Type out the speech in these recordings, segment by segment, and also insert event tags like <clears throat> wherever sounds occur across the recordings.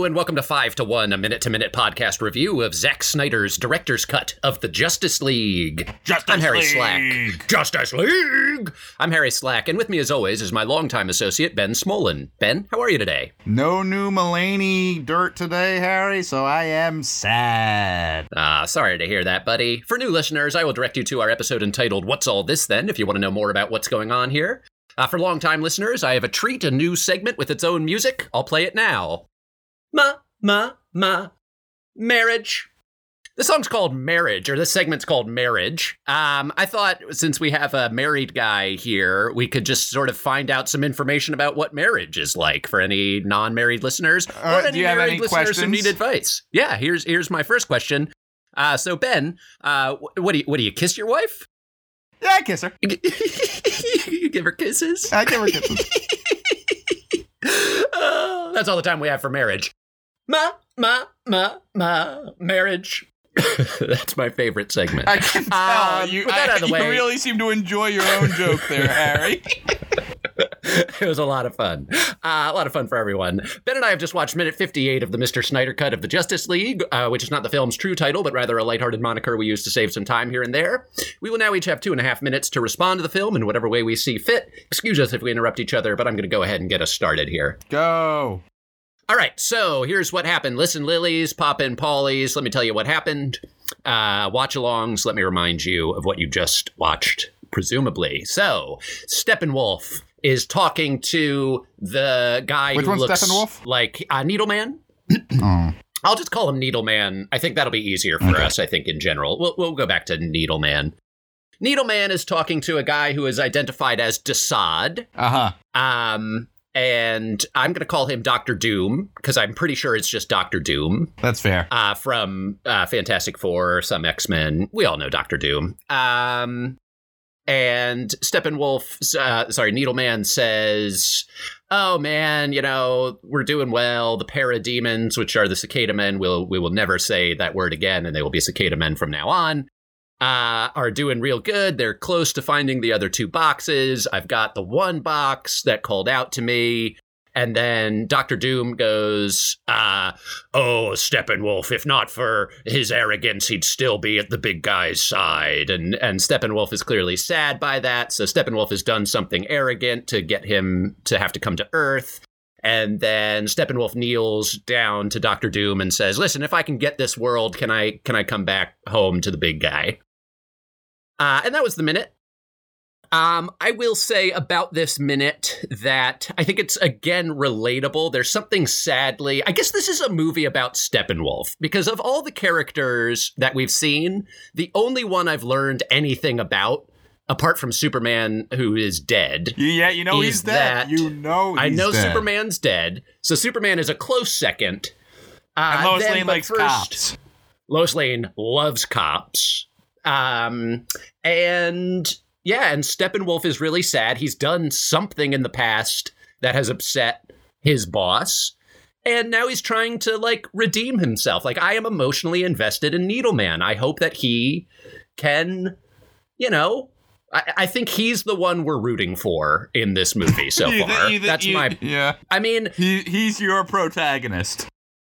Hello, and welcome to 5 to 1, a minute to minute podcast review of Zack Snyder's director's cut of the Justice League. Justice I'm Harry League. Slack. Justice League! I'm Harry Slack, and with me, as always, is my longtime associate, Ben Smolin. Ben, how are you today? No new Mulaney dirt today, Harry, so I am sad. Ah, sorry to hear that, buddy. For new listeners, I will direct you to our episode entitled What's All This Then, if you want to know more about what's going on here. Uh, for longtime listeners, I have a treat, a new segment with its own music. I'll play it now. Ma, ma, ma, marriage. The song's called Marriage, or this segment's called Marriage. Um, I thought since we have a married guy here, we could just sort of find out some information about what marriage is like for any non-married listeners or Uh, any do you have married any listeners who questions? need advice. Yeah, here's here's my first question. Uh, so Ben, uh, what do you what do you kiss your wife? Yeah, I kiss her. <laughs> you give her kisses. I give her kisses. Oh, <laughs> that's all the time we have for marriage. Ma, ma, ma, ma, marriage. <laughs> that's my favorite segment. I can tell. Um, you, I- out of the <laughs> you really seem to enjoy your own joke there, <laughs> Harry. it was a lot of fun. Uh, a lot of fun for everyone. Ben and I have just watched minute 58 of the Mr. Snyder cut of the Justice League, uh, which is not the film's true title, but rather a lighthearted moniker we use to save some time here and there. We will now each have two and a half minutes to respond to the film in whatever way we see fit. Excuse us if we interrupt each other, but I'm going to go ahead and get us started here. Go. All right, so here's what happened. Listen, Lilies, pop in Paulies. Let me tell you what happened. Uh, watch alongs. Let me remind you of what you just watched, presumably. So, Steppenwolf is talking to the guy Which who one's looks Steppenwolf? like uh, Needleman. <clears throat> Oh. I'll just call him Needleman. I think that'll be easier for Okay. us, I think, in general. We'll, we'll go back to Needleman. Needleman is talking to a guy who is identified as Desaad. Uh huh. Um, and I'm going to call him Doctor Doom because I'm pretty sure it's just Doctor Doom That's fair. uh, from uh, Fantastic Four, some X Men. We all know Doctor Doom. Um, and Steppenwolf, uh, sorry, Needleman says, "Oh man, you know we're doing well. The parademons, which are the cicada men, will we will never say that word again, and they will be cicada men from now on." Uh, are doing real good. They're close to finding the other two boxes. I've got the one box that called out to me. And then Doctor Doom goes, uh, Oh, Steppenwolf, if not for his arrogance, he'd still be at the big guy's side. And and Steppenwolf is clearly sad by that. So Steppenwolf has done something arrogant to get him to have to come to Earth. And then Steppenwolf kneels down to Doctor Doom and says, "Listen, if I can get this world, can I can I come back home to the big guy?" Uh, and that was the minute. Um, I will say about this minute that I think it's again relatable. There's something sadly, I guess this is a movie about Steppenwolf because of all the characters that we've seen, the only one I've learned anything about, apart from Superman, who is dead. Yeah, you know he's dead. that- you know he's I know dead. Superman's dead, so Superman is a close second. Uh, And Lois then- Lane likes first- cops. Lois Lane loves cops. Um, and yeah, and Steppenwolf is really sad. He's done something in the past that has upset his boss. And now he's trying to like redeem himself. Like I am emotionally invested in Needleman. I hope that he can, you know, I, I think he's the one we're rooting for in this movie so <laughs> You far. you thi- That's you- my. Yeah. I mean, He he's your protagonist.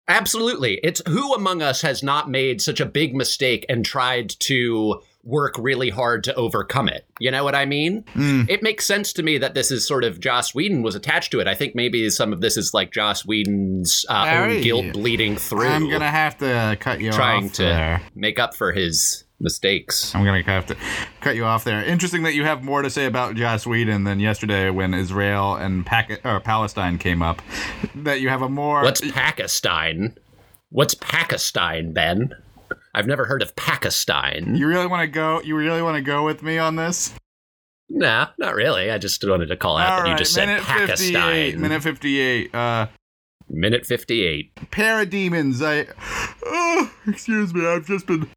Absolutely. It's who among us has not made such a big mistake and tried to work really hard to overcome it. You know what I mean? Mm. It makes sense to me that this is sort of Joss Whedon was attached to it. I think maybe some of this is like Joss Whedon's uh, own guilt bleeding through, I'm gonna have to cut you off. trying off to there. make up for his mistakes. I'm gonna have to cut you off there. Interesting that you have more to say about Joss Whedon than yesterday when Israel and Pac- or Palestine came up. That you have a more What's Pakistan? What's Pakistan, Ben? I've never heard of Pakistan. you really want to go? You really want to go with me on this? Nah, not really. I just wanted to call out All that you right, just said minute Pakistan. fifty-eight. Minute fifty-eight. Uh, Minute 58. parademons. I. Oh, excuse me. I've just been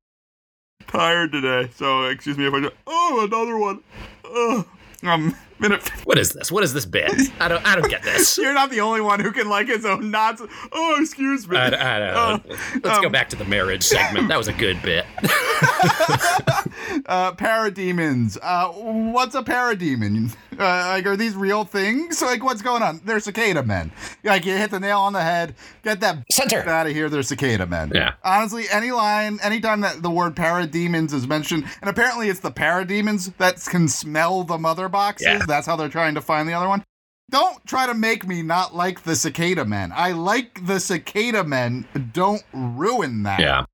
tired today. So excuse me if I. Just, oh, another one. Oh, um, minute. What is this? What is this bit? I don't I don't get this. <laughs> You're not the only one who can like his own knots. Oh, excuse me. I, I don't know. Let's go um, back to the marriage segment. That was a good bit. <laughs> uh, parademons. Uh, what's a parademon? <laughs> Uh, like, are these real things? Like, what's going on? They're cicada men. Like, you hit the nail on the head. Get that Center. out of here. They're cicada men. Yeah. Honestly, any line, anytime that the word parademons is mentioned, and apparently it's the parademons that can smell the mother boxes. Yeah. That's how they're trying to find the other one. Don't try to make me not like the cicada men. I like the cicada men. Don't ruin that. Yeah.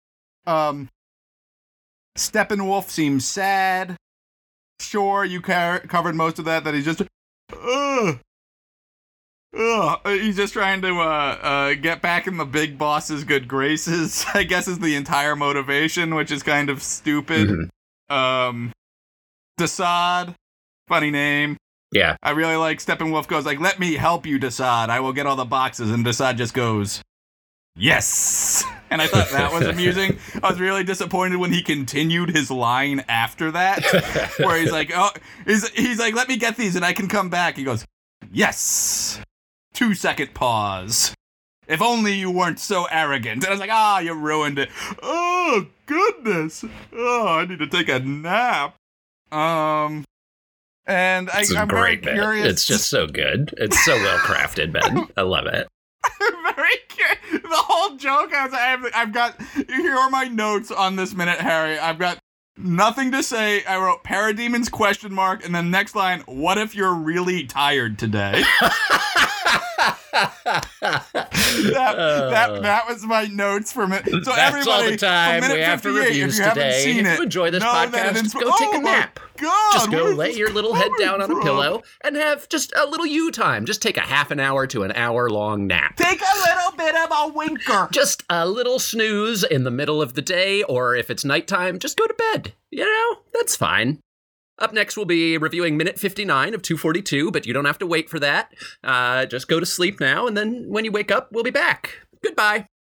Um, Steppenwolf seems sad. Sure, you covered most of that. That he's just, ugh, ugh. He's just trying to uh, uh, get back in the big boss's good graces. <laughs> I guess is the entire motivation, which is kind of stupid. Mhm. Um, Desaad, funny name. Yeah. I really like Steppenwolf goes like, "Let me help you, Desaad. I will get all the boxes." And Desaad just goes, "Yes." <laughs> And I thought that was amusing. <laughs> I was really disappointed when he continued his line after that, where he's like, "Oh, he's he's like, let me get these and I can come back." He goes, "Yes." Two second pause. If only you weren't so arrogant. And I was like, "Ah, you ruined it." Oh goodness. Oh, I need to take a nap. Um. And I, I'm great, very Ben. curious. It's just so good. It's so well crafted, Ben. <laughs> I love it. I'm very curious. The whole joke I was, I've, I've got. Here are my notes on this minute, Harry. I've got nothing to say. I wrote parademons question mark, and then next line. What if you're really tired today? <laughs> that, that uh. that was my notes from it. So That's everybody, all the time we have for 58, reviews if you haven't today. seen If it, you enjoy this podcast, it's- go take a oh nap. God, just go lay your little head down on a pillow and have just a little you time. Just take a half an hour to an hour long nap. Take a little bit of a winker. <laughs> Just a little snooze in the middle of the day, or if it's nighttime, just go to bed. You know, that's fine. Up next, we'll be reviewing minute 59 of 242, but you don't have to wait for that. Uh, just go to sleep now, and then when you wake up, we'll be back. Goodbye.